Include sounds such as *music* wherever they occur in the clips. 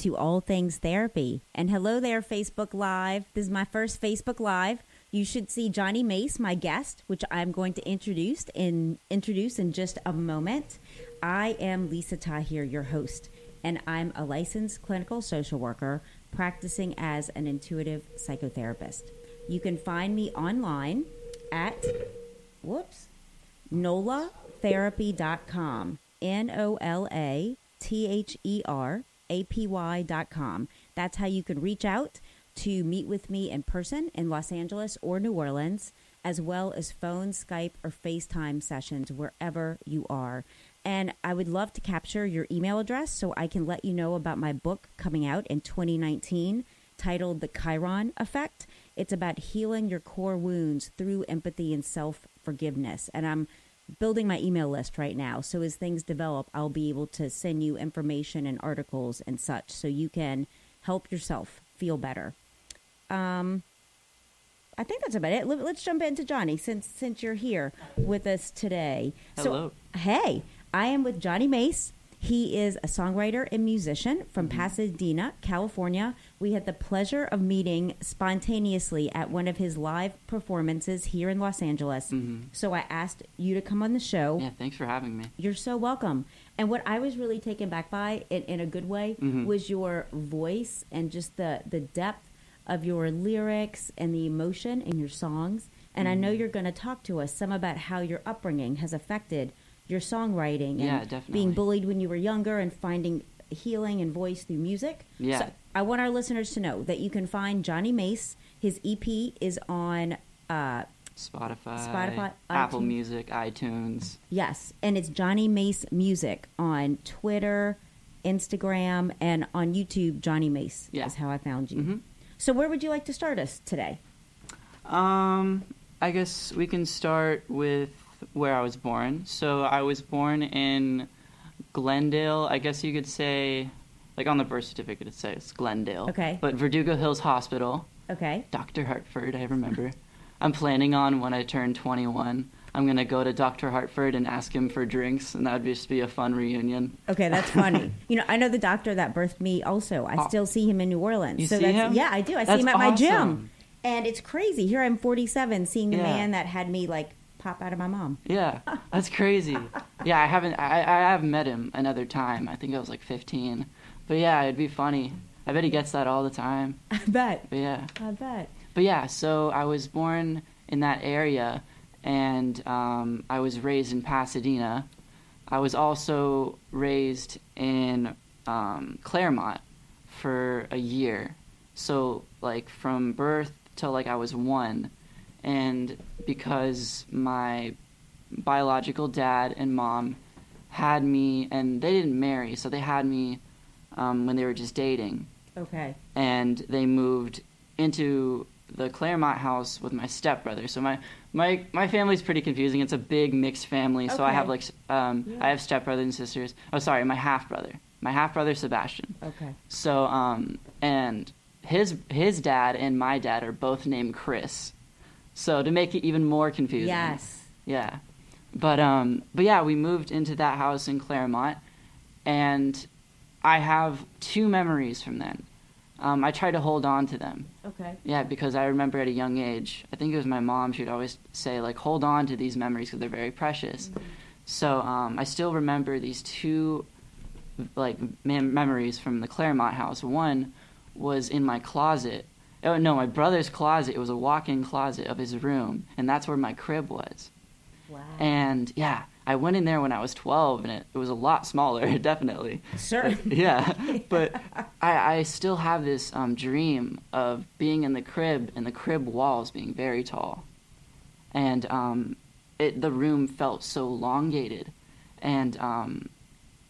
to All Things Therapy. And hello there, Facebook Live. This is my first Facebook Live. You should see Johnny Mace, my guest, which I'm going to introduce in introduce in just a moment. I am Lisa Tahir, your host, and I'm a licensed clinical social worker practicing as an intuitive psychotherapist. You can find me online at whoops nolatherapy.com. N O L A T H E R A P Y.com. That's how you can reach out to meet with me in person in Los Angeles or New Orleans, as well as phone, Skype, or FaceTime sessions wherever you are. And I would love to capture your email address so I can let you know about my book coming out in 2019 titled The Chiron Effect. It's about healing your core wounds through empathy and self forgiveness. And I'm building my email list right now. So as things develop, I'll be able to send you information and articles and such so you can help yourself feel better. Um, I think that's about it. Let- Let's jump into Johnny since since you're here with us today. Hello. So, hey, I am with Johnny Mace. He is a songwriter and musician from Pasadena, California. We had the pleasure of meeting spontaneously at one of his live performances here in Los Angeles. Mm-hmm. So I asked you to come on the show. Yeah, thanks for having me. You're so welcome. And what I was really taken back by, in, in a good way, mm-hmm. was your voice and just the, the depth of your lyrics and the emotion in your songs. And I know mm-hmm. you're going to talk to us some about how your upbringing has affected your songwriting and Yeah, definitely. being bullied when you were younger and finding healing and voice through music. Yeah. So I want our listeners to know that you can find Johnny Mace. His EP is on uh, Spotify, Spotify, Apple iTunes. Music, iTunes. Yes, and it's Johnny Mace Music on Twitter, Instagram, and on YouTube. Johnny Mace Yeah. is how I found you. Mhm. So, where would you like to start us today? Um, I guess we can start with where I was born. So I was born in Glendale. I guess you could say, like on the birth certificate, it says Glendale. Okay. But Verdugo Hills Hospital, Okay. Dr. Hartford, I remember. I'm planning on when I turn 21. I'm gonna go to Dr. Hartford and ask him for drinks, and that would just be a fun reunion. Okay, that's funny. *laughs* you know, I know the doctor that birthed me. Also, I still see him in New Orleans. You so see that's, him? Yeah, I do. I see him at my gym, and it's crazy. Here I'm 47, seeing the Yeah. man that had me like pop out of my mom. Yeah, that's crazy. *laughs* Yeah, I haven't. I, I have met him another time. I think I was like 15. But yeah, it'd be funny. I bet he gets that all the time. *laughs* I bet. But yeah, I bet. but yeah. So I was born in that area, and um, I was raised in Pasadena. I was also raised in um, Claremont for a year. So like from birth till like I was one, and because my biological dad and mom had me, and they didn't marry, so they had me um, when they were just dating, Okay. and they moved into the Claremont house with my stepbrother. So my my my family's pretty confusing. It's a big mixed family. So I have like um, I have stepbrothers and sisters. Oh, sorry, my half brother. My half brother Sebastian. Okay. So um and his his dad and my dad are both named Chris. So to make it even more confusing. Yes. Yeah. But um but yeah, we moved into that house in Claremont and I have two memories from then. Um, I try to hold on to them. Okay. Yeah, because I remember at a young age, I think it was my mom, she would always say, like, hold on to these memories because they're very precious. So um, I still remember these two, like, mem- memories from the Claremont house. One was in my closet. Oh, no, my brother's closet. It was a walk in closet of his room, and that's where my crib was. Wow. And yeah, I went in there when I was 12, and it, it was a lot smaller, *laughs* definitely. Sure. *laughs* yeah, but I, I still have this um, dream of being in the crib and the crib walls being very tall, and um, it the room felt so elongated, and um,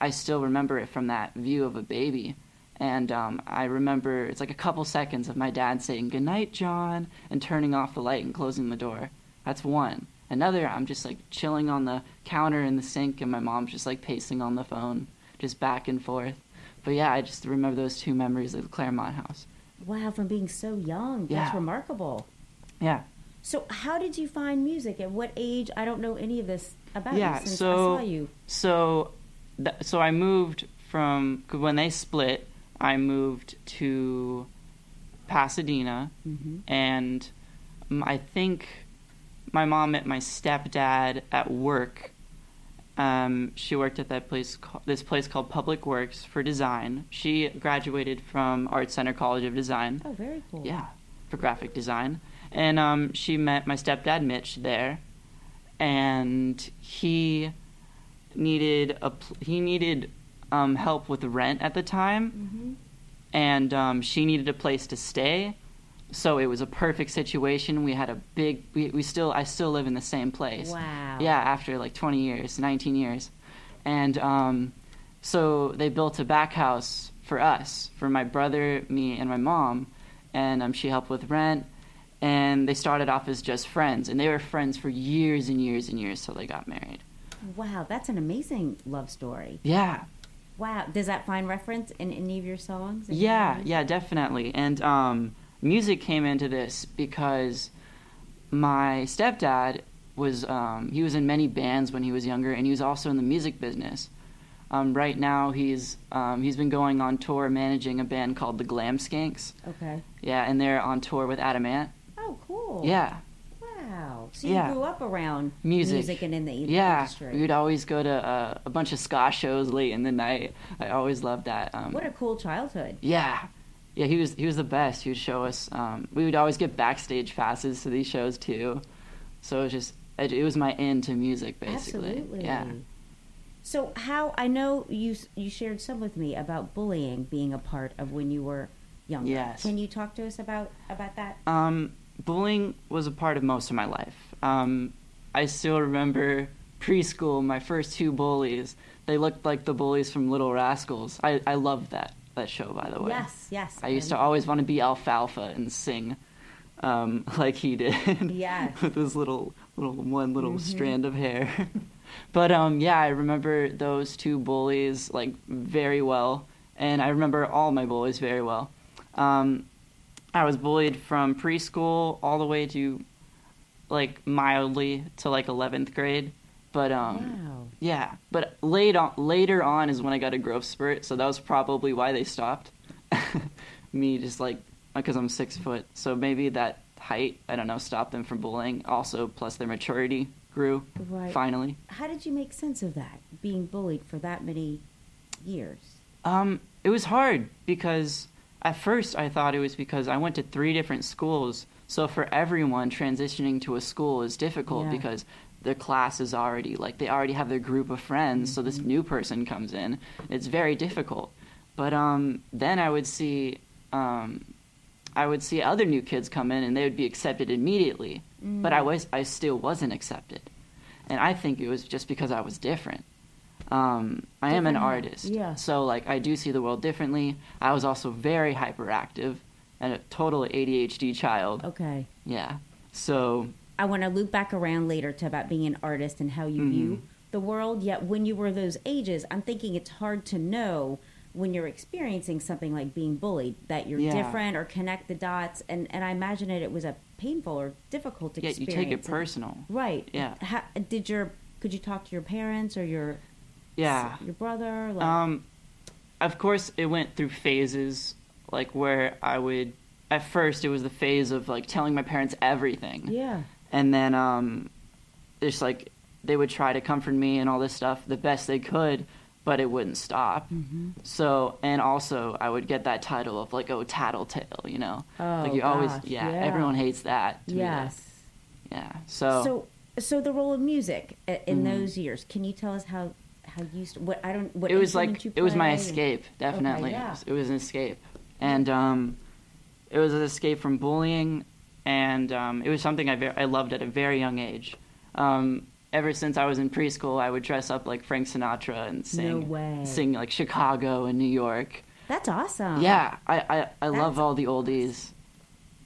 I still remember it from that view of a baby. And um, I remember it's like a couple seconds of my dad saying "Good night, John" and turning off the light and closing the door. That's one. Another, I'm just like chilling on the counter in the sink, and my mom's just like pacing on the phone, just back and forth. But yeah, I just remember those two memories of the Claremont house. Wow, from being so young. That's Yeah. remarkable. Yeah. So, how did you find music? At what age? I don't know any of this about Yeah, you since so- I saw you. So, th- so I moved from when they split. I moved to Pasadena, and um, I think my mom met my stepdad at work. Um, she worked at that place, this place called Public Works for design. She graduated from Art Center College of Design. Oh, very cool. Yeah, for graphic design. And um, she met my stepdad Mitch there, and he needed a he needed um, help with rent at the time, and um, she needed a place to stay. So it was a perfect situation. We had a big. We, we still I still live in the same place. Wow. Yeah, after like 20 years, 19 years, and um, so they built a back house for us, for my brother, me, and my mom, and um, she helped with rent. And they started off as just friends, and they were friends for years and years and years till they got married. Wow, that's an amazing love story. Yeah, Wow. Does that find reference in any of your songs? Yeah, yeah, definitely. And um, music came into this because my stepdad was um, he was in many bands when he was younger, and he was also in the music business. Um, right now, he's um, he's been going on tour managing a band called the Glam Skanks. Okay. Yeah, and they're on tour with Adam Ant. Oh, cool. Yeah, Wow. So you Yeah. grew up around Music. and in the yeah. industry. We would always go to uh, a bunch of ska shows late in the night. I always loved that. Um, What a cool childhood. Yeah, yeah, he was he was the best. He would show us. Um, we would always get backstage passes to these shows too, so it was just it, it was my end to music basically. Absolutely. Yeah. So how I know you you shared some with me about bullying being a part of when you were younger. Yes. Can you talk to us about about that? Um, bullying was a part of most of my life. Um, I still remember preschool. My first two bullies. They looked like the bullies from Little Rascals. I I loved that that show by the way. Yes, yes. I used to always want to be Alfalfa and sing, um, *laughs* like he did. Yes. *laughs* With his little little one little strand of hair. *laughs* but um, yeah, I remember those two bullies like very well, and I remember all my bullies very well. Um, I was bullied from preschool all the way to like mildly to like eleventh grade. But um, Wow. yeah, but late on, later on is when I got a growth spurt, so that was probably why they stopped. *laughs* Me just like because I'm six foot, so maybe that height I don't know stopped them from bullying. Also, plus their maturity grew Right. finally. How did you make sense of that? Being bullied for that many years. Um, it was hard because at first I thought it was because I went to three different schools. So for everyone, transitioning to a school is difficult Yeah. because their class is already like they already have their group of friends. So this new person comes in, it's very difficult. But um, then I would see, um, I would see other new kids come in and they would be accepted immediately. But Mm. I was, I still wasn't accepted, and I think it was just because I was different. Um, I am an artist, Yeah. so like I do see the world differently. I was also very hyperactive, and a total ADHD child. Okay. Yeah. So I want to loop back around later to about being an artist and how you Mm-hmm. view the world. Yet when you were those ages, I'm thinking it's hard to know when you're experiencing something like being bullied that you're Yeah. different or connect the dots. And and I imagine it, it was a painful or difficult experience. yeah, you take it personal. Right. Yeah. How, did your could you talk to your parents or your Yeah. your brother? Like, Um, of course, it went through phases, like where I would. At first, it was the phase of like telling my parents everything, yeah. And then um, just like they would try to comfort me and all this stuff the best they could, but it wouldn't stop. Mm-hmm. So, and also, I would get that title of like, oh, tattletale, you know, Oh, like you always, yeah, yeah. everyone hates that. to me. Yes. yeah. So, So so the role of music in Mhm. those years. Can you tell us how how you st- what I don't what it was like you it was my escape definitely yeah. it, was, it was an escape and um, it was an escape from bullying and um, it was something I, ve- I loved at a very young age um, ever since I was in preschool I would dress up like Frank Sinatra and sing way. sing like Chicago and New York That's awesome. yeah I, I, I love all the oldies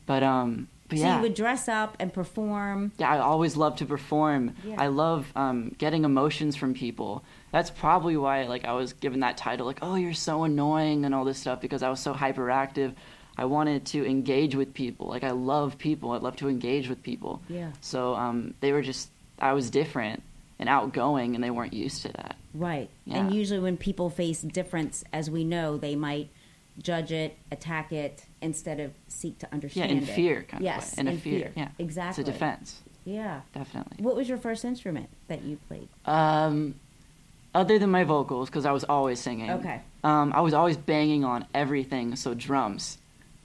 but um but So yeah you would dress up and perform. yeah, I always love to perform. Yeah. I love um, getting emotions from people. That's probably why, like, I was given that title, like, "Oh, you're so annoying" and all this stuff because I was so hyperactive. I wanted to engage with people. Like, I love people. I love to engage with people. Yeah. So um, they were just, I was different and outgoing, and they weren't used to that. Right. Yeah. And usually when people face difference, as we know, they might judge it, attack it, instead of seek to understand. Yeah, in it. fear, kind yes, of way. In a in fear. Yeah, Exactly. It's a defense, Yeah. definitely. What was your first instrument that you played? Um, other than my vocals, because I was always singing. Okay. Um, I was always banging on everything, so drums.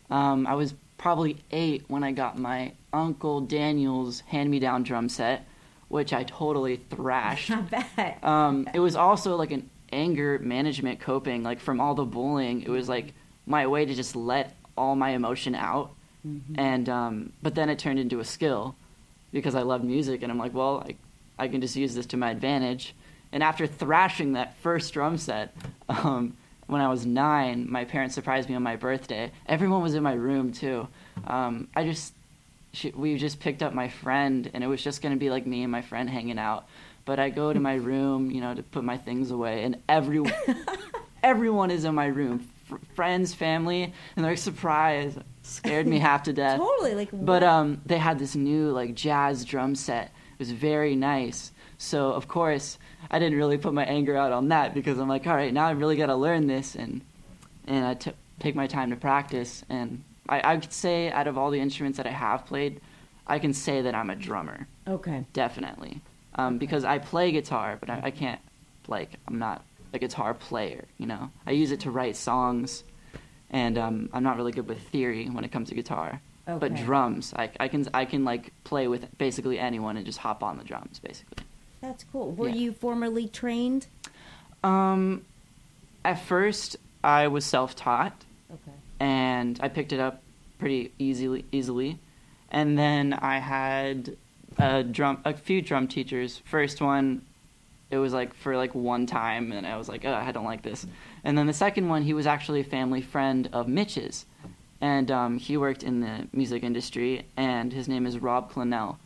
Um, I was probably eight when I got my Uncle Daniel's hand-me-down drum set, which I totally thrashed. *laughs* I bet. um, it was also like an anger management coping, like from all the bullying. It was like my way to just let all my emotion out. And um, but then it turned into a skill because I loved music, and I'm like, well, I, I can just use this to my advantage. And after thrashing that first drum set, *laughs* um, when I was nine, my parents surprised me on my birthday. Everyone was in my room too. Um, I just she, we just picked up my friend, and it was just gonna be like me and my friend hanging out. But I go to my *laughs* room, you know, to put my things away, and everyone, *laughs* everyone is in my room, F- friends, family, and they're surprised, scared me half to death. *laughs* Totally, like, but um, they had this new like jazz drum set. It was very nice. So of course, I didn't really put my anger out on that because I'm like, all right, now I've really got to learn this, and and I take my time to practice. And I, I could say, out of all the instruments that I have played, I can say that I'm a drummer, Okay. definitely, um, because I play guitar, but I, I can't like I'm not a guitar player. You know, I use it to write songs, and um, I'm not really good with theory when it comes to guitar. Okay. But drums, I, I can I can like play with basically anyone and just hop on the drums, basically. That's cool. Were Yeah. you formerly trained? Um, at first, I was self-taught, Okay. and I picked it up pretty easily. Easily, and then I had a drum, a few drum teachers. First one, it was like for like one time, and I was like, oh, I don't like this. And then the second one, he was actually a family friend of Mitch's, and um, he worked in the music industry, and his name is Rob Clennell,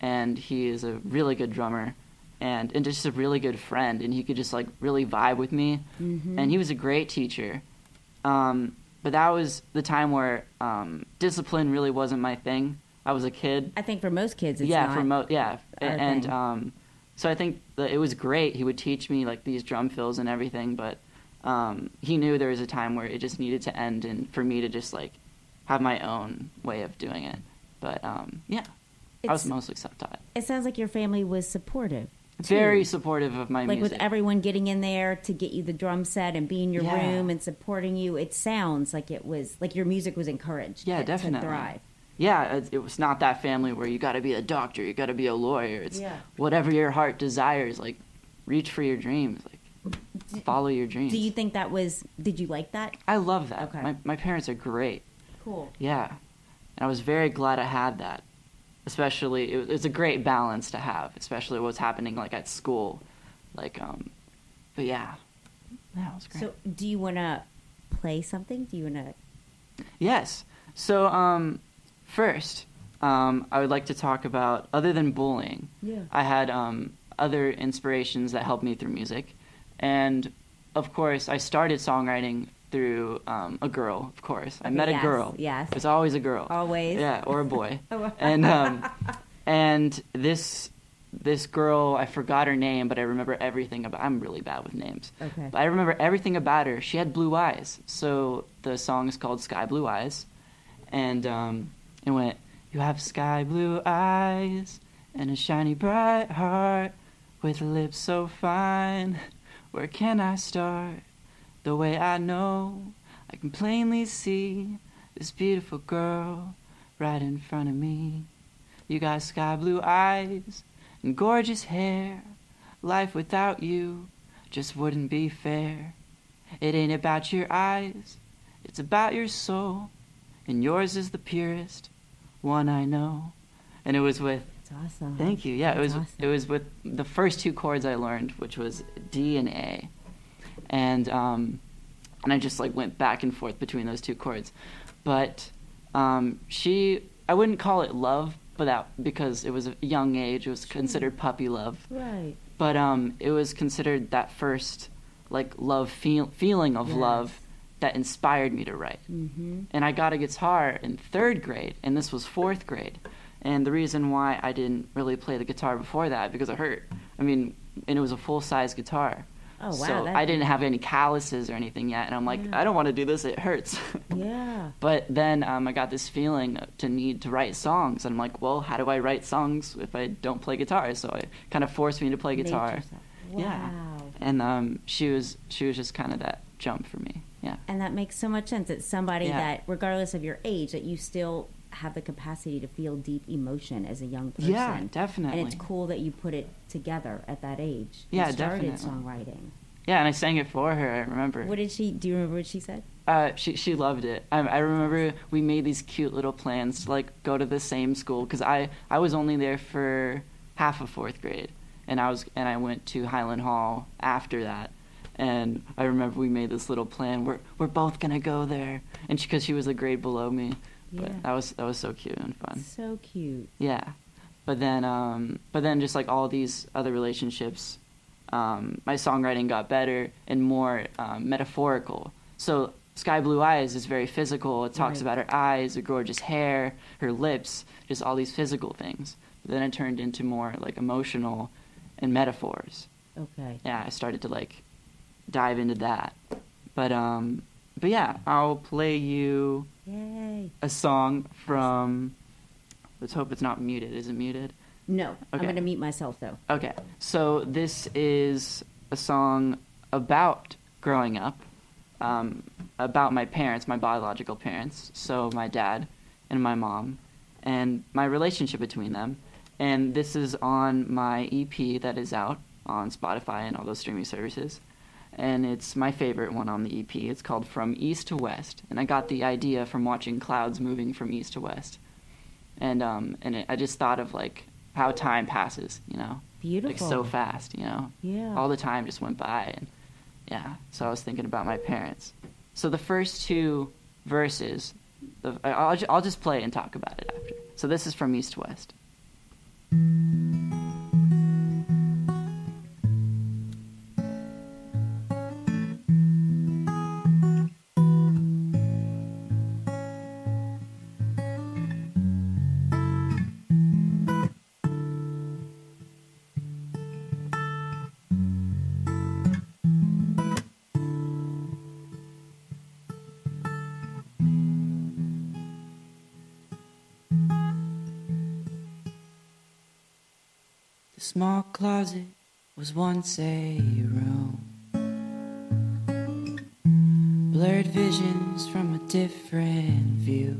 and he is a really good drummer. And, and just a really good friend, and he could just like really vibe with me, and he was a great teacher. Um, but that was the time where um, discipline really wasn't my thing. I was a kid. I think for most kids, it's yeah, for mo- yeah, and um, so I think that it was great. He would teach me like these drum fills and everything, but um, he knew there was a time where it just needed to end, and for me to just like have my own way of doing it. But um, yeah, I was mostly self-taught. It sounds like your family was supportive. Very supportive of my music. like music. with everyone getting in there to get you the drum set and be in your Yeah. room and supporting you. It sounds like it was like your music was encouraged. Yeah, to- definitely. To thrive. yeah, it, it was not that family where you got to be a doctor, you got to be a lawyer. It's Yeah. whatever your heart desires. Like, reach for your dreams. Like, follow your dreams. Do you think that was? Did you like that? I love that. Okay. My my parents are great. Cool. Yeah, and I was very glad I had that. Especially, it, it's a great balance to have. Especially what's happening like at school, like um, but yeah, it was great. So, do you want to play something? Do you want to? Yes. So, um, first, um, I would like to talk about other than bullying. Yeah. I had um, other inspirations that helped me through music, and of course, I started songwriting through um, a girl. Of course, I Okay, met a yes, girl. yes. it's always a girl. Always. Yeah, or a boy. *laughs* and um, *laughs* and this this girl, I forgot her name, but I remember everything about. I'm really bad with names. Okay. But I remember everything about her. She had blue eyes, so the song is called "Sky Blue Eyes," and um, it went, "You have sky blue eyes and a shiny bright heart with lips so fine. Where can I start? The way I know, I can plainly see this beautiful girl right in front of me. You got sky blue eyes and gorgeous hair. Life without you just wouldn't be fair. It ain't about your eyes, it's about your soul. And yours is the purest one I know. And it was with awesome. Thank you. Yeah, it was awesome. it was with the first two chords I learned, which was D and A, and um, and I just like went back and forth between those two chords. But um, she, I wouldn't call it love, but that because it was a young age, it was considered puppy love. Right. But um, it was considered that first like love feel, feeling of Yes. love that inspired me to write Mm-hmm. and I got a guitar in third grade, and this was fourth grade. And the reason why I didn't really play the guitar before that because it hurt. I mean, and it was a full size guitar. Oh, wow, So I didn't have any calluses or anything yet, and I'm like, Yeah. I don't want to do this. It hurts. *laughs* Yeah. but then um, I got this feeling to need to write songs, and I'm like, well, how do I write songs if I don't play guitar? So it kind of forced me to play guitar. yourself- Yeah. And um, she was she was just kind of that jump for me. Yeah. And that makes so much sense. It's somebody Yeah. that, regardless of your age, that you still have the capacity to feel deep emotion as a young person. Yeah, definitely. And it's cool that you put it together at that age. Yeah, and started definitely. songwriting. Yeah, and I sang it for her. I remember. What did she? Do you remember what she said? Uh, she she loved it. I, I remember we made these cute little plans to like go to the same school because I I was only there for half of fourth grade, and I was and I went to Highland Hall after that, and I remember we made this little plan. We're we're both gonna go there, and because she, was a grade below me, but Yeah. that was that was so cute and fun. So cute. Yeah, but then um, but then just like all these other relationships, um, my songwriting got better and more um, metaphorical. So Sky Blue Eyes is very physical. It talks Right. about her eyes, her gorgeous hair, her lips, just all these physical things. But then it turned into more like emotional and metaphors. Okay. Yeah, I started to like dive into that. But um, but yeah, I'll play you Yay. a song from. Let's hope it's not muted. Is it muted? No, I'm Okay. going to mute myself though. Okay, so this is a song about growing up, um, about my parents, my biological parents, so my dad and my mom, and my relationship between them. And this is on my EP that is out on Spotify and all those streaming services. And it's my favorite one on the EP. It's called From East to West. And I got the idea from watching clouds moving from east to west. And um, and it, I just thought of like how time passes, you know, Beautiful. like so fast, you know. Yeah. All the time just went by, and yeah. So I was thinking about my parents. So the first two verses, the, I'll I'll just play it and talk about it after. So this is from East to West. Was once a room. Blurred visions from a different view.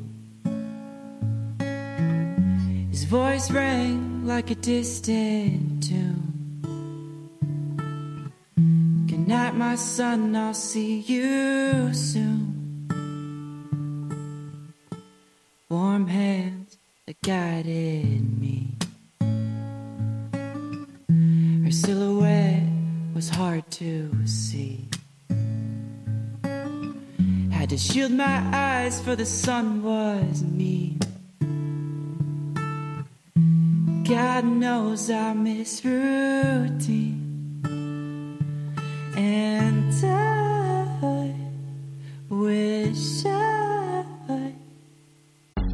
His voice rang like a distant tune. Good night, my son, I'll see you soon. My eyes for the sun was me. God knows I miss routine. And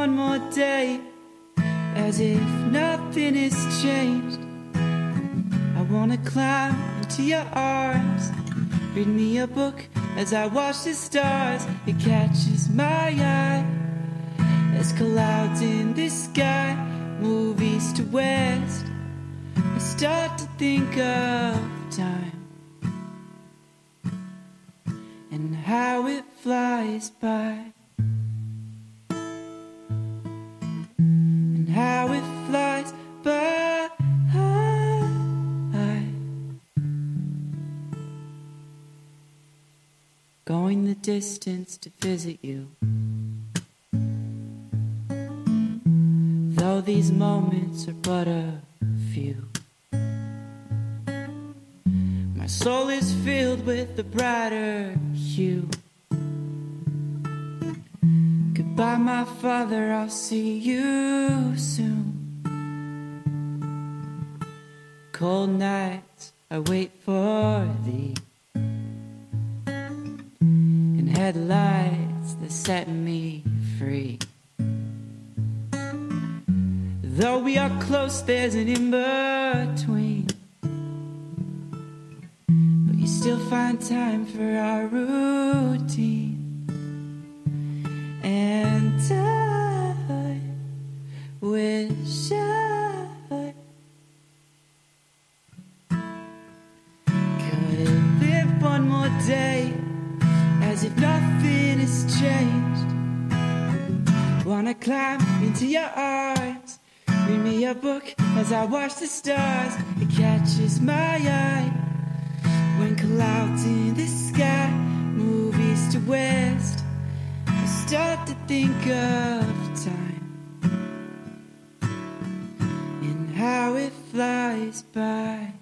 one more day as if nothing has changed. I wanna climb into your arms, read me a book as I watch the stars. It catches my eye as clouds in the sky move east to west. I start to think of time and how it flies by. How it flies by. Going the distance to visit you. Though these moments are but a few, my soul is filled with a brighter hue. Goodbye, my father, I'll see you soon. Cold nights, I wait for thee. And headlights that set me free. Though we are close, there's an in between. But you still find time for our routine. Clouds in the sky move east to west. Start to think of time and how it flies by.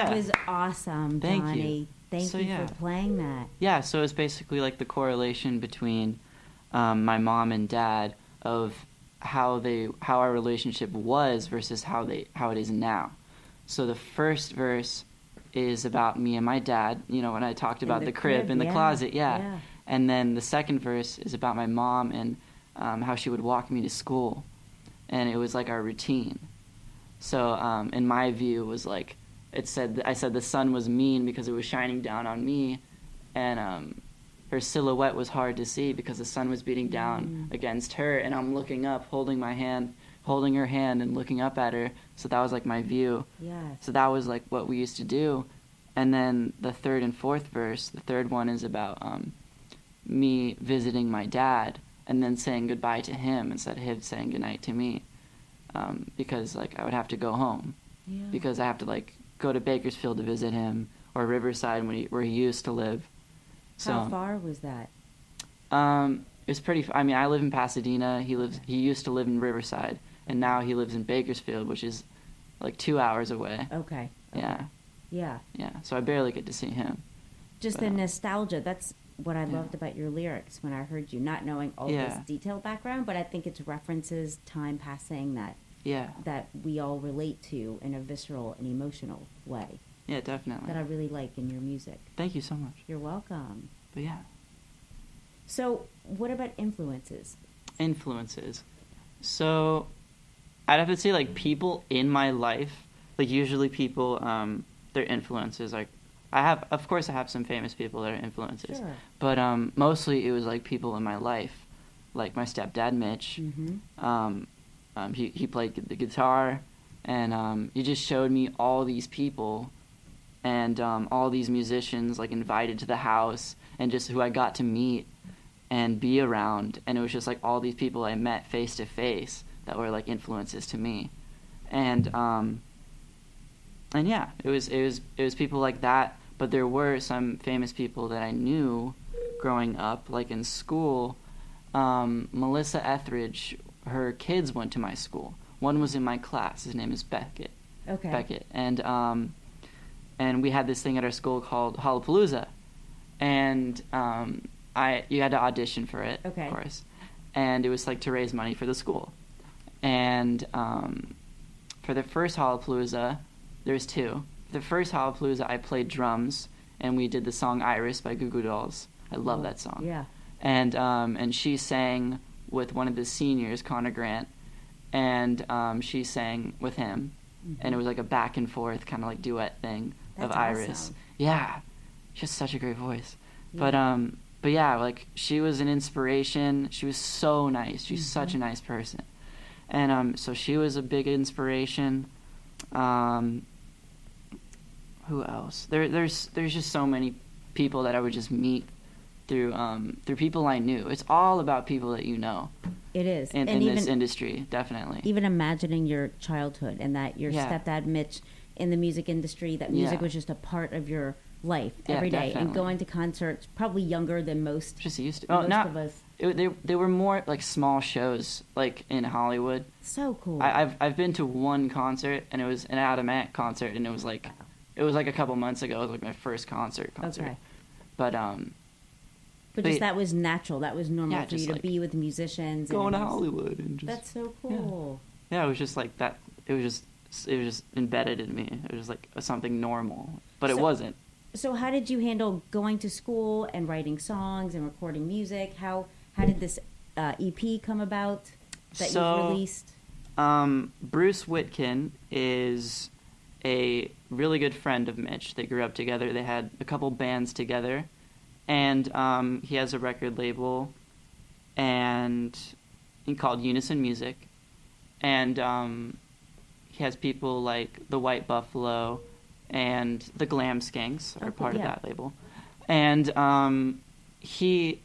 Yeah, That was awesome, Thank you. Johnny. Thank So, you yeah. for playing that. yeah. So it's basically like the correlation between um, my mom and dad of how they how our relationship was versus how they how it is now. So the first verse is about me and my dad. You know, when I talked about the the, crib, crib, in the yeah, closet, yeah. yeah. And then the second verse is about my mom and um, how she would walk me to school, and it was like our routine. So um, in my view, it was like it said I said the sun was mean because it was shining down on me, and um, her silhouette was hard to see because the sun was beating down against her, and I'm looking up, holding my hand, holding her hand, and looking up at her. So that was like my view. Yes. So that was like what we used to do. And then the third and fourth verse, the third one is about um, me visiting my dad and then saying goodbye to him instead of him saying goodnight to me. Um, because like I would have to go home Yeah. because I have to like go to Bakersfield to visit him or Riverside when he, where he used to live. So How far was that? um, was pretty. I mean, I live in Pasadena. He lives. He used to live in Riverside, and now he lives in Bakersfield, which is like two hours away. Okay. Yeah, Yeah. yeah. So I barely get to see him. Just But, the nostalgia. That's what I yeah. loved about your lyrics when I heard you, not knowing all Yeah. this detailed background, but I think it's references, time passing that Yeah, that we all relate to in a visceral and emotional way yeah, definitely. that I really like in your music. Thank you so much. You're welcome. But yeah, So, what about influences? influences. So, I'd have to say like people in my life, like usually people, um, their influences. Like, I have, of course, I have some famous people that are influences, Sure. but um, mostly it was like people in my life, like my stepdad Mitch. Mm-hmm. Um, um, he he played the guitar, and um, he just showed me all these people, and um, all these musicians like invited to the house, and just who I got to meet and be around, and it was just like all these people I met face to face that were like influences to me, and um, and yeah, it was it was it was people like that. But there were some famous people that I knew growing up, like in school. Um, Melissa Etheridge, her kids went to my school. One was in my class. His name is Beckett. Okay. Beckett, and um, and we had this thing at our school called Hollapalooza, and um, I you had to audition for it, Okay. of course, and it was like to raise money for the school, and um, for the first Hollapalooza, there's two. The first Hollapalooza, I played drums, and we did the song "Iris" by Goo Goo Dolls. I love that song Yeah. and um, and she sang with one of the seniors, Connor Grant, and um, she sang with him, and it was like a back and forth kind of like duet thing of Iris. awesome. Yeah, she has such a great voice. But um, but yeah, like she was an inspiration. She was so nice. She's such a nice person, and um, so she was a big inspiration. Um, who else? There, there's there's just so many people that I would just meet through um, through people I knew. It's all about people that you know It is. in, and in even this industry, definitely. even imagining your childhood and that your Yeah. stepdad Mitch in the music industry, that music Yeah. was just a part of your life Yeah, every day, and going to concerts, probably younger than most. Just used to. Oh, most not. of us. It, they they were more like small shows, like in Hollywood. So cool. I, I've I've been to one concert, and it was an Adam Ant concert, and it was like, it was like a couple months ago. It was like my first concert concert. okay. But um, But just that was natural. That was normal Yeah, for you to like be with musicians. and going it to Hollywood and just That's so cool. yeah, it was just like that. It was just it was just embedded in me. It was like something normal, but it wasn't. So how did you handle going to school and writing songs and recording music? How how did this uh, EP come about that So- you released? Um, Bruce Whitkin is a really good friend of Mitch. They grew up together. They had a couple bands together, and um, he has a record label, and he called Unison Music, and um, he has people like the White Buffalo and the Glam Skanks are Oh, part yeah. of that label, and um, he,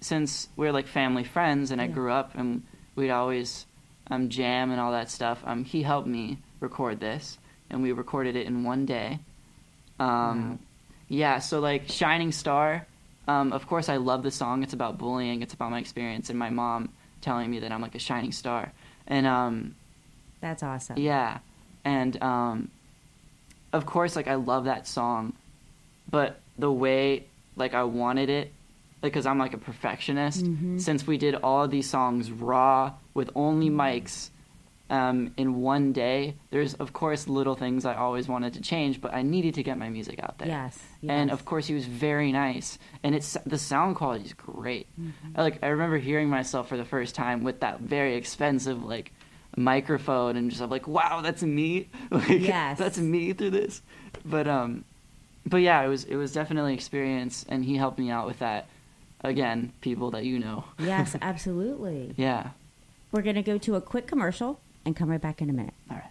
since we're like family friends, and I Yeah. grew up and we'd always um, jam and all that stuff. Um, he helped me record this, and we recorded it in one day. Um, Wow. Yeah, so like Shining Star. Um, of course, I love the song. It's about bullying. It's about my experience and my mom telling me that I'm like a shining star. And um, That's awesome. yeah, and um, of course, like I love that song, but the way like I wanted it, because I'm like a perfectionist. Mhm. Since we did all of these songs raw with only mics um, in one day, there's of course little things I always wanted to change, but I needed to get my music out there. Yes. And of course, he was very nice, and it's the sound quality is great. Mm-hmm. I, like I remember hearing myself for the first time with that very expensive like microphone, and just I'm like, wow, that's me. *laughs* like, Yes. that's me through this. But um, but yeah, it was it was definitely experience, and he helped me out with that. Again, people that you know. yes, *laughs* absolutely. Yeah. We're going to go to a quick commercial and come right back in a minute. All right.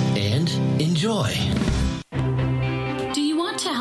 enjoy.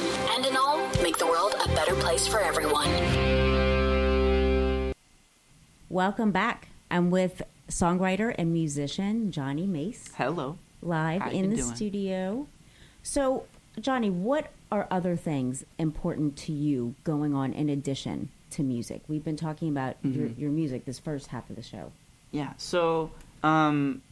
and in all, make the world a better place for everyone. Welcome back. I'm with songwriter and musician Johnny Mace Hello. live How in the doing? studio. So, Johnny, what are other things important to you going on in addition to music? We've been talking about your, Mhm. your music this first half of the show. Yeah. So, um,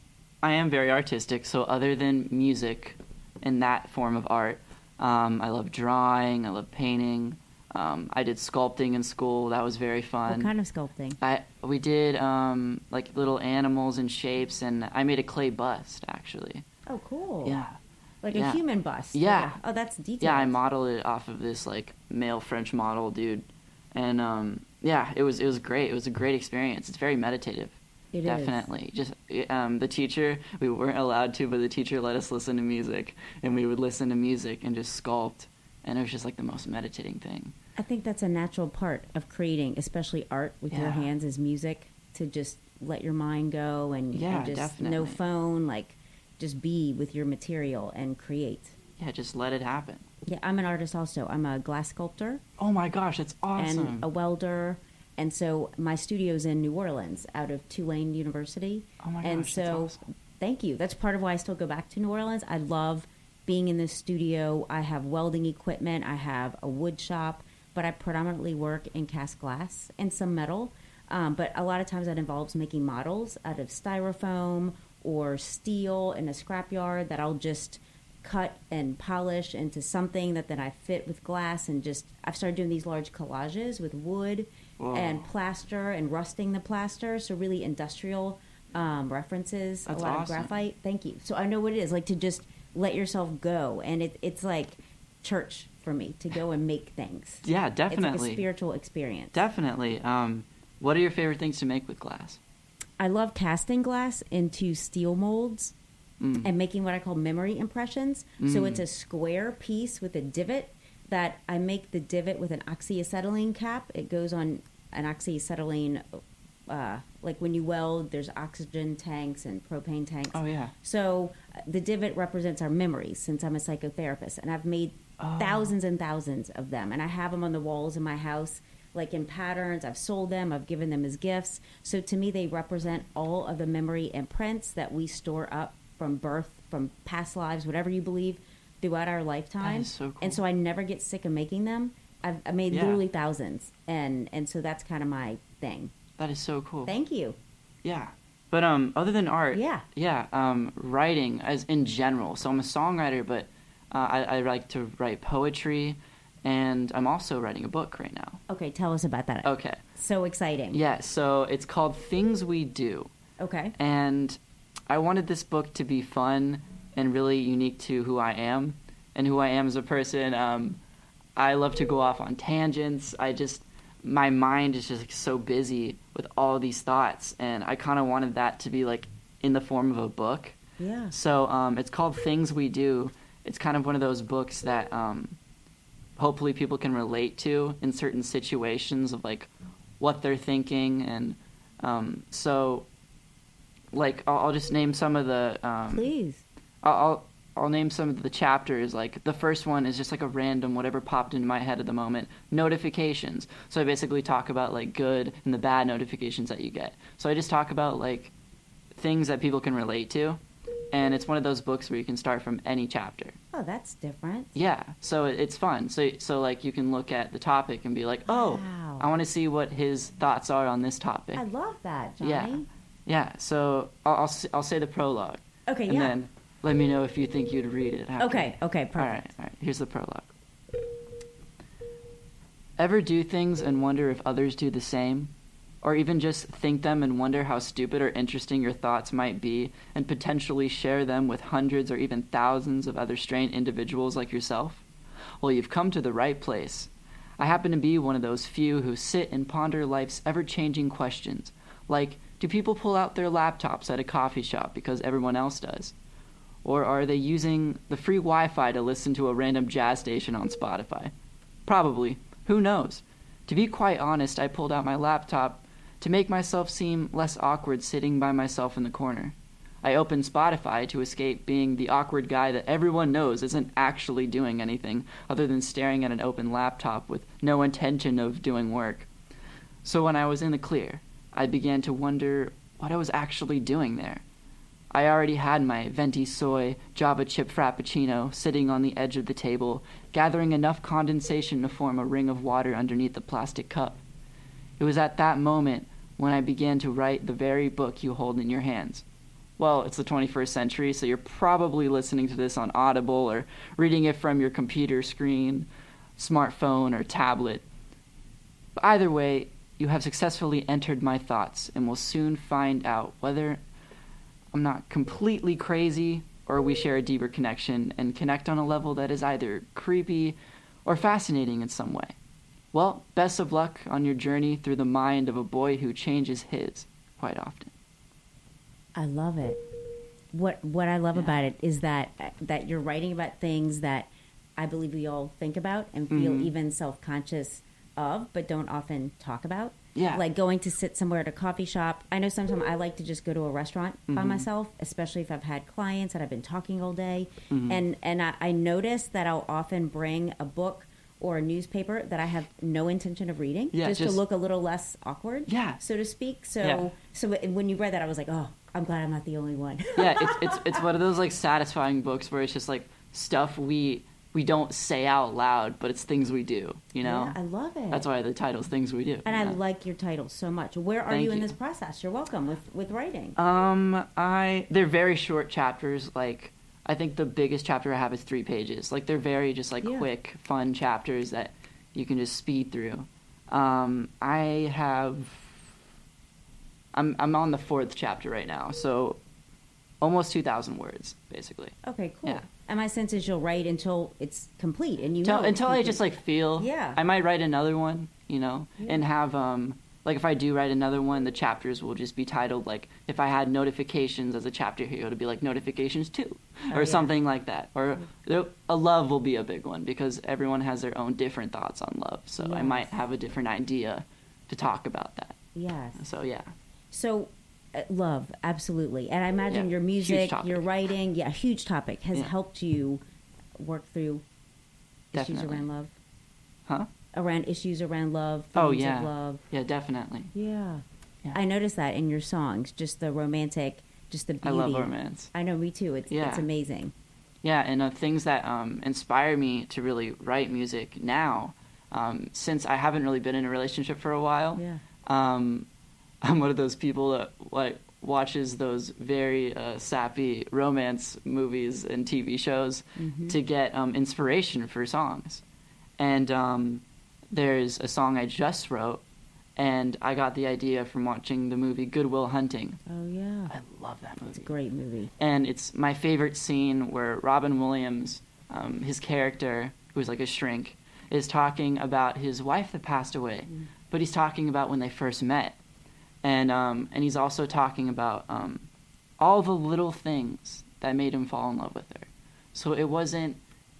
I am very artistic. So, other than music and that form of art, um, I love drawing. I love painting. Um, I did sculpting in school. That was very fun. What kind of sculpting? I we did um, like little animals and shapes, and I made a clay bust actually. Oh, cool. Yeah. Like Yeah. a human bust. Yeah. Like a- oh, that's detailed. Yeah, I modeled it off of this like male French model dude, and um, yeah, it was it was great. It was a great experience. It's very meditative. It is. Definitely. Just um, the teacher, we weren't allowed to, but the teacher let us listen to music, and we would listen to music and just sculpt, and it was just like the most meditating thing. I think that's a natural part of creating, especially art with your hands is music to just let your mind go and, and Yeah, just definitely. no phone, like just be with your material and create. Yeah, just let it happen. Yeah, I'm an artist also. I'm a glass sculptor Oh my gosh, that's awesome. and a welder. And so my studio's in New Orleans out of Tulane University. Oh my and gosh, that's so awesome. thank you. That's part of why I still go back to New Orleans. I love being in the studio. I have welding equipment, I have a wood shop, but I predominantly work in cast glass and some metal. Um, but a lot of times that involves making models out of styrofoam or steel in a scrapyard that I'll just cut and polish into something that then I fit with glass and just I've started doing these large collages with wood Whoa. and plaster and rusting the plaster so really industrial um, references That's a lot awesome. of graphite thank you so I know what it is like to just let yourself go and it, it's like church for me to go and make things *laughs* Yeah, it's like definitely. a spiritual experience Definitely. Um, what are your favorite things to make with glass? I love casting glass into steel molds Mm. and making what I call memory impressions. So Mm. it's a square piece with a divot that I make the divot with an oxyacetylene cap. It goes on an oxyacetylene, uh, like when you weld, there's oxygen tanks and propane tanks. Oh yeah. So uh, the divot represents our memories since I'm a psychotherapist, and I've made Oh. thousands and thousands of them, and I have them on the walls in my house, like in patterns. I've sold them, I've given them as gifts. So to me, they represent all of the memory imprints that we store up from birth, from past lives, whatever you believe, throughout our lifetime. is so cool. And so I never get sick of making them. I've, I made Yeah. literally thousands, and and so that's kind of my thing. That is so cool. Thank you. Yeah. But um, other than art, Yeah. yeah, um, writing as in general. So I'm a songwriter, but uh, I, I like to write poetry, and I'm also writing a book right now. Okay, tell us about that. Okay. So exciting. Yeah. So it's called Things We Do, Okay. and I wanted this book to be fun and really unique to who I am and who I am as a person. Um, I love to go off on tangents. I just my mind is just like, so busy with all these thoughts, and I kind of wanted that to be like in the form of a book. Yeah. So um, it's called Things We Do. It's kind of one of those books that um, hopefully people can relate to in certain situations of like what they're thinking, and um, so like I'll, I'll just name some of the. Um, Please. I'll, I'll name some of the chapters. Like the first one is just like a random whatever popped into my head at the moment. Notifications. So I basically talk about like good and the bad notifications that you get. So I just talk about like things that people can relate to, and it's one of those books where you can start from any chapter. Oh, that's different. Yeah, so it's fun. So so like you can look at the topic and be like, oh, Wow. I want to see what his thoughts are on this topic. I love that, Johnny. Yeah, yeah. So I'll I'll, I'll say the prologue. Okay, and yeah. then let me know if you think you'd read it. after. Okay, okay, perfect. All right, all right. Here's the prologue. Ever do things and wonder if others do the same? Or even just think them and wonder how stupid or interesting your thoughts might be and potentially share them with hundreds or even thousands of other strange individuals like yourself? Well, you've come to the right place. I happen to be one of those few who sit and ponder life's ever changing questions, like do people pull out their laptops at a coffee shop because everyone else does? Or are they using the free Wi Fi to listen to a random jazz station on Spotify? Probably. Who knows? To be quite honest, I pulled out my laptop to make myself seem less awkward sitting by myself in the corner. I opened Spotify to escape being the awkward guy that everyone knows isn't actually doing anything other than staring at an open laptop with no intention of doing work. So when I was in the clear, I began to wonder what I was actually doing there. I already had my venti soy Java chip frappuccino sitting on the edge of the table, gathering enough condensation to form a ring of water underneath the plastic cup. It was at that moment when I began to write the very book you hold in your hands. Well, it's the 21st century, so you're probably listening to this on Audible or reading it from your computer screen, smartphone, or tablet. But either way, you have successfully entered my thoughts and will soon find out whether I'm not completely crazy or we share a deeper connection and connect on a level that is either creepy or fascinating in some way. Well, best of luck on your journey through the mind of a boy who changes his quite often. I love it. What what I love Yeah. about it is that that you're writing about things that I believe we all think about and feel Mhm. even self conscious of, but don't often talk about. Yeah. Like going to sit somewhere at a coffee shop. I know sometimes I like to just go to a restaurant by Mhm. myself, especially if I've had clients and I've been talking all day. Mhm. And and I, I notice that I'll often bring a book or a newspaper that I have no intention of reading, Yeah, just, just- to look a little less awkward, Yeah. so to speak. So Yeah. so when you read that, I was like, oh, I'm glad I'm not the only one. yeah, it's *laughs* it's it's one of those like satisfying books where it's just like stuff we we don't say out loud, but it's things we do. You know, Yeah, I love it. That's why the title's "Things We Do." And I like your title so much. Where are Thank you in you. this process? You're welcome with with writing. Um, I they're very short chapters. Like I think the biggest chapter I have is three pages. Like they're very just like Yeah. quick, fun chapters that you can just speed through. Um, I have. I'm I'm on the fourth chapter right now, so almost two thousand words basically. Okay, cool. Yeah. And my sense is you'll write until it's complete, and you know until I just like feel. Yeah. I might write another one, you know, Yeah. and have um like if I do write another one, the chapters will just be titled like if I had notifications as a chapter here, it'll be like notifications two Oh, or yeah. something like that. Or a love will be a big one because everyone has their own different thoughts on love. So I might have a different idea to talk about that. Yes. So yeah. So, love, absolutely. And I imagine Yeah, your music, your writing, yeah, huge topic, has Yeah. helped you work through issues around love. Huh? Around issues around love, Oh yeah. love. Yeah, definitely. Yeah. Yeah. I noticed that in your songs, just the romantic, just the I beauty. love romance. I know, me too. It's Yeah. it's amazing. Yeah, and uh, things that um, inspire me to really write music now, um, since I haven't really been in a relationship for a while. Yeah. Um, I'm one of those people that like watches those very uh, sappy romance movies and TV shows Mhm. to get um, inspiration for songs. And um, there's a song I just wrote, and I got the idea from watching the movie Good Will Hunting. Oh yeah. I love that movie It's a great movie. and it's my favorite scene where Robin Williams, um, his character, who's like a shrink, is talking about his wife that passed away, but he's talking about when they first met, and um, and he's also talking about um, all the little things that made him fall in love with her. So it wasn't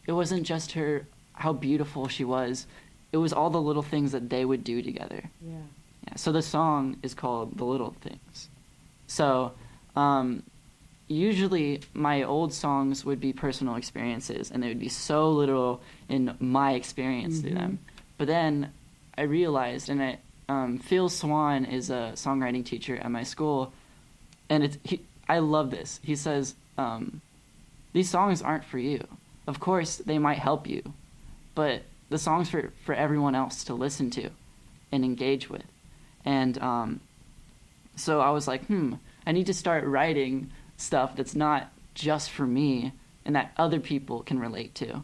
it wasn't just her how beautiful she was, it was all the little things that they would do together. Yeah. Yeah, so the song is called The Little Things. So, um, usually my old songs would be personal experiences, and they would be so little in my experience through them. But then I realized, and I, um, Phil Swan is a songwriting teacher at my school, and it's, he, I love this. He says, um, These songs aren't for you. Of course, they might help you, but the songs for, for everyone else to listen to and engage with. And um, so I was like, hmm, I need to start writing stuff that's not just for me and that other people can relate to.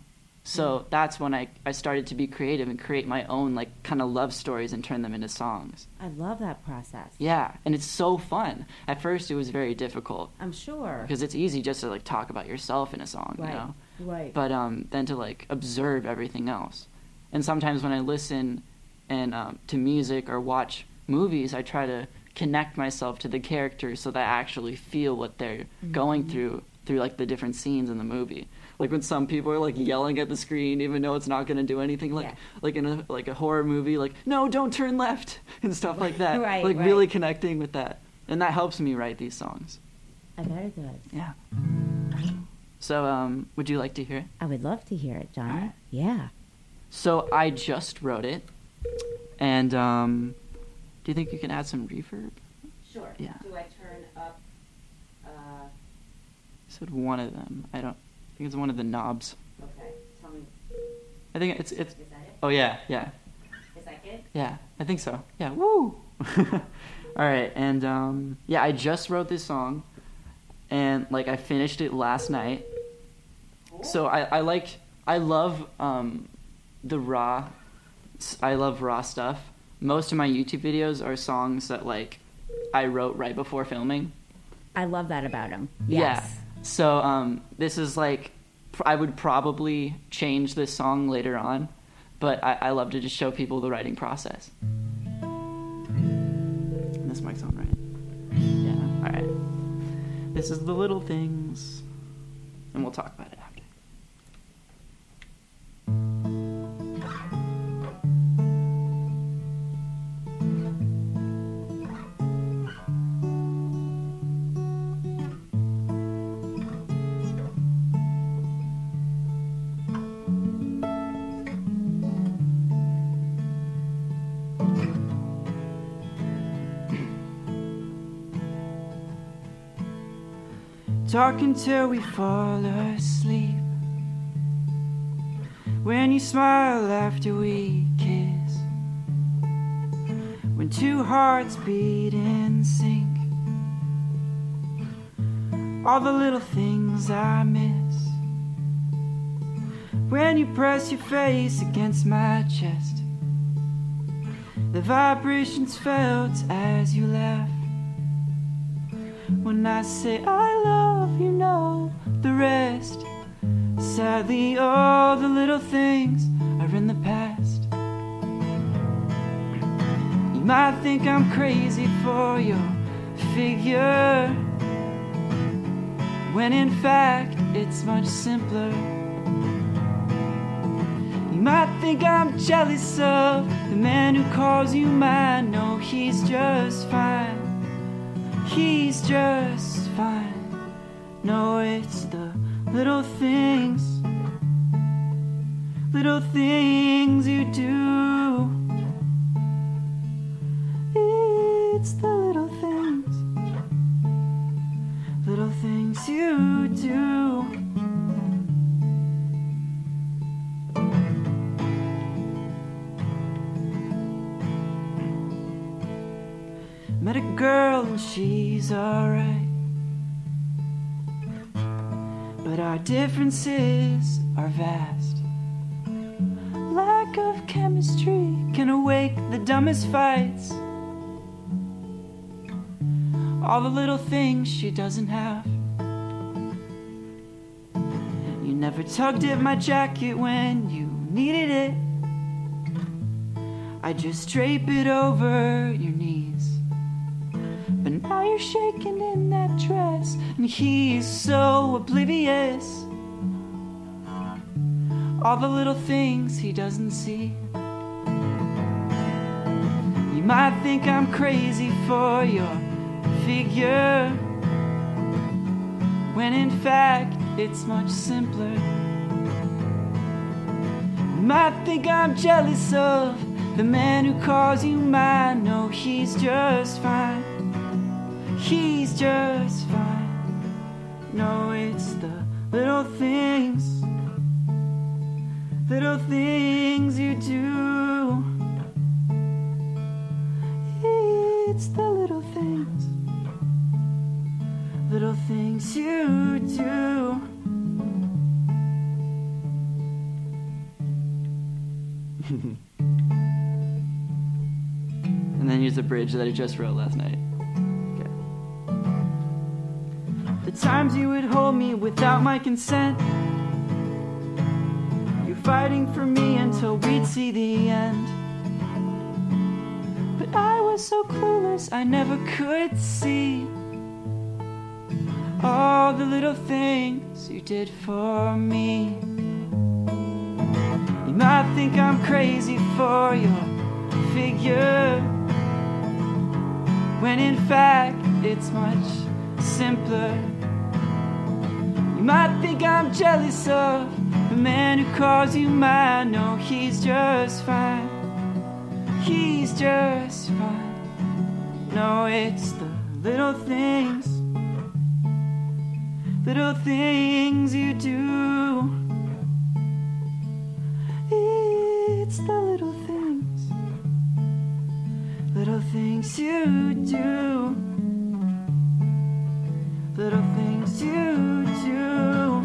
So that's when I, I started to be creative and create my own like kind of love stories and turn them into songs. I love that process. Yeah, and it's so fun. At first, it was very difficult I'm sure. because it's easy just to like talk about yourself in a song, Right, you know. right. But um, then to like observe everything else, and sometimes when I listen and um, to music or watch movies, I try to connect myself to the characters so that I actually feel what they're going Mm-hmm. through through like the different scenes in the movie. Like when some people are like yelling at the screen, even though it's not going to do anything. Like Yeah. like in a like a horror movie, like no, don't turn left *laughs* and stuff like that. Right, like right. really connecting with that, and that helps me write these songs. I bet it does. Yeah. So um, would you like to hear it? I would love to hear it, Johnny. Yeah. So I just wrote it, and um, do you think you can add some reverb? Sure. Yeah. Do I turn up? Uh, You said one of them. I don't. I think it's one of the knobs. okay. Tell me. I think it's it's. Is that it? Oh yeah, yeah, Is that good? yeah. I think so. Yeah. Woo. *laughs* All right, and um, yeah, I just wrote this song, and like I finished it last night. So I I like I love um, the raw. I love raw stuff. Most of my YouTube videos are songs that like I wrote right before filming. I love that about him. Yes. Yeah. So um, this is like I would probably change this song later on, but I, I love to just show people the writing process. This mic's on, right? Yeah. All right. This is the little things, and we'll talk about it Talk until we fall asleep. When you smile after we kiss. When two hearts beat in sync. All the little things I miss. When you press your face against my chest. The vibrations felt as you laugh. When I say I love you, know the rest. Sadly, all the little things are in the past. You might think I'm crazy for your figure, when in fact it's much simpler. You might think I'm jealous of the man who calls you mine. No, he's just fine. He's just fine. No, it's the little things, little things you do. It's the little things, little things you do. Girl and she's alright. But our differences are vast. Lack of chemistry can awake the dumbest fights. All the little things she doesn't have. You never tugged at my jacket when you needed it. I just drape it over your knees. Now you're shaking in that dress, and he's so oblivious. All the little things he doesn't see. You might think I'm crazy for your figure, when in fact it's much simpler. You might think I'm jealous of the man who calls you mine. No, he's just fine. He's just fine. No, it's the little things, little things you do. It's the little things, little things you do. *laughs* and then here's the bridge that I just wrote last night. Times you would hold me without my consent. You're fighting for me until we'd see the end. But I was so clueless, I never could see all the little things you did for me. You might think I'm crazy for your figure, when in fact it's much simpler. You might think I'm jealous of the man who calls you mine. No, he's just fine. He's just fine. No, it's the little things, little things you do. It's the little things, little things you do. Little things you do.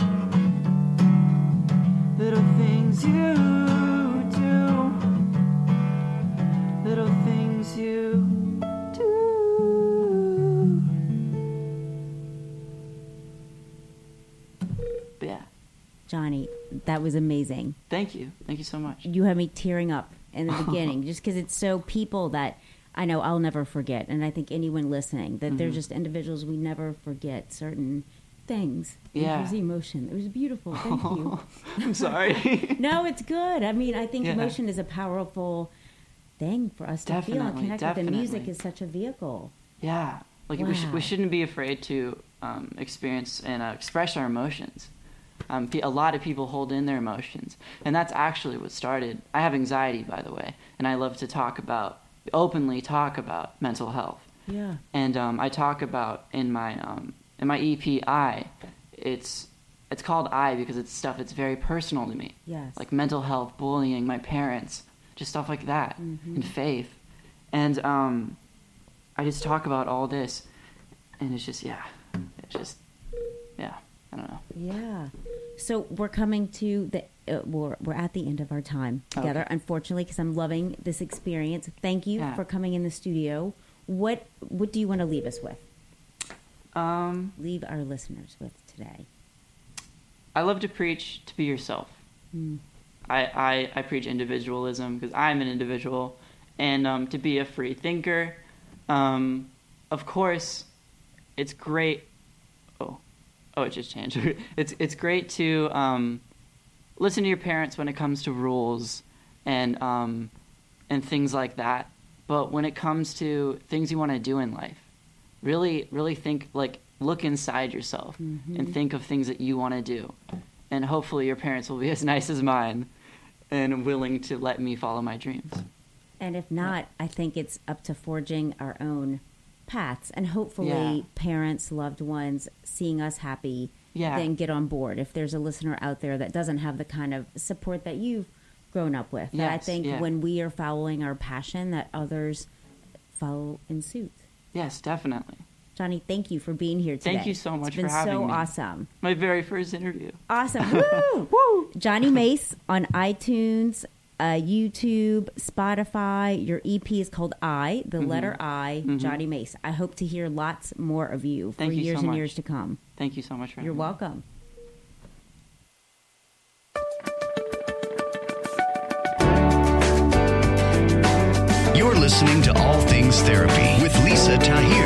Little things you do. Little things you do. Yeah. Johnny, that was amazing. Thank you. Thank you so much. You had me tearing up in the *laughs* beginning just because it's so people that I know I'll never forget. And I think anyone listening, that they're Mhm. just individuals we never forget certain things. Yeah. It was emotion. It was beautiful. Thank you. *laughs* I'm sorry. *laughs* no, it's good. I mean, I think Yeah. emotion is a powerful thing for us to feel and Definitely, connect with. And music is such a vehicle. Yeah, like we, sh- we shouldn't be afraid to um, experience and uh, express our emotions. Um, a lot of people hold in their emotions, and that's actually what started. I have anxiety, by the way, and I love to talk about openly talk about mental health. Yeah. And um, I talk about in my um, in my EP I, it's it's called I because it's stuff that's very personal to me. Yes. Like mental health, bullying, my parents, just stuff like that, Mhm. and faith. And um, I just talk about all this, and it's just yeah, it's just yeah, I don't know. Yeah. So we're coming to the we're we're at the end of our time together. Okay. Unfortunately, because I'm loving this experience. Thank you Yeah. for coming in the studio. What what do you want to leave us with? Um, Leave our listeners with today. I love to preach to be yourself. Mm. I, I, I preach individualism because I'm an individual, and um, to be a free thinker. Um, of course, it's great. Oh, oh, it just changed. *laughs* it's it's great to um, listen to your parents when it comes to rules and um, and things like that. But when it comes to things you want to do in life, really really think like look inside yourself Mhm. and think of things that you want to do and hopefully your parents will be *laughs* as nice as mine and willing to let me follow my dreams And if not, I think it's up to forging our own paths and hopefully Yeah. parents, loved ones seeing us happy Yeah. then get on board. If there's a listener out there that doesn't have the kind of support that you've grown up with, that I think yeah. when we are following our passion that others follow in suit. yes definitely Johnny, thank you for being here today. Thank you so much It's been for having so me. awesome. my very first interview Awesome. *laughs* Woo! Woo! Johnny Mace on iTunes, uh, YouTube, Spotify. Your EP is called I, the Mhm. letter I, Mhm. Johnny Mace. I hope to hear lots more of you for Thank you so years and much. years to come. thank you so much for You're me. welcome. You're listening to All Things Therapy with Lisa Tahir,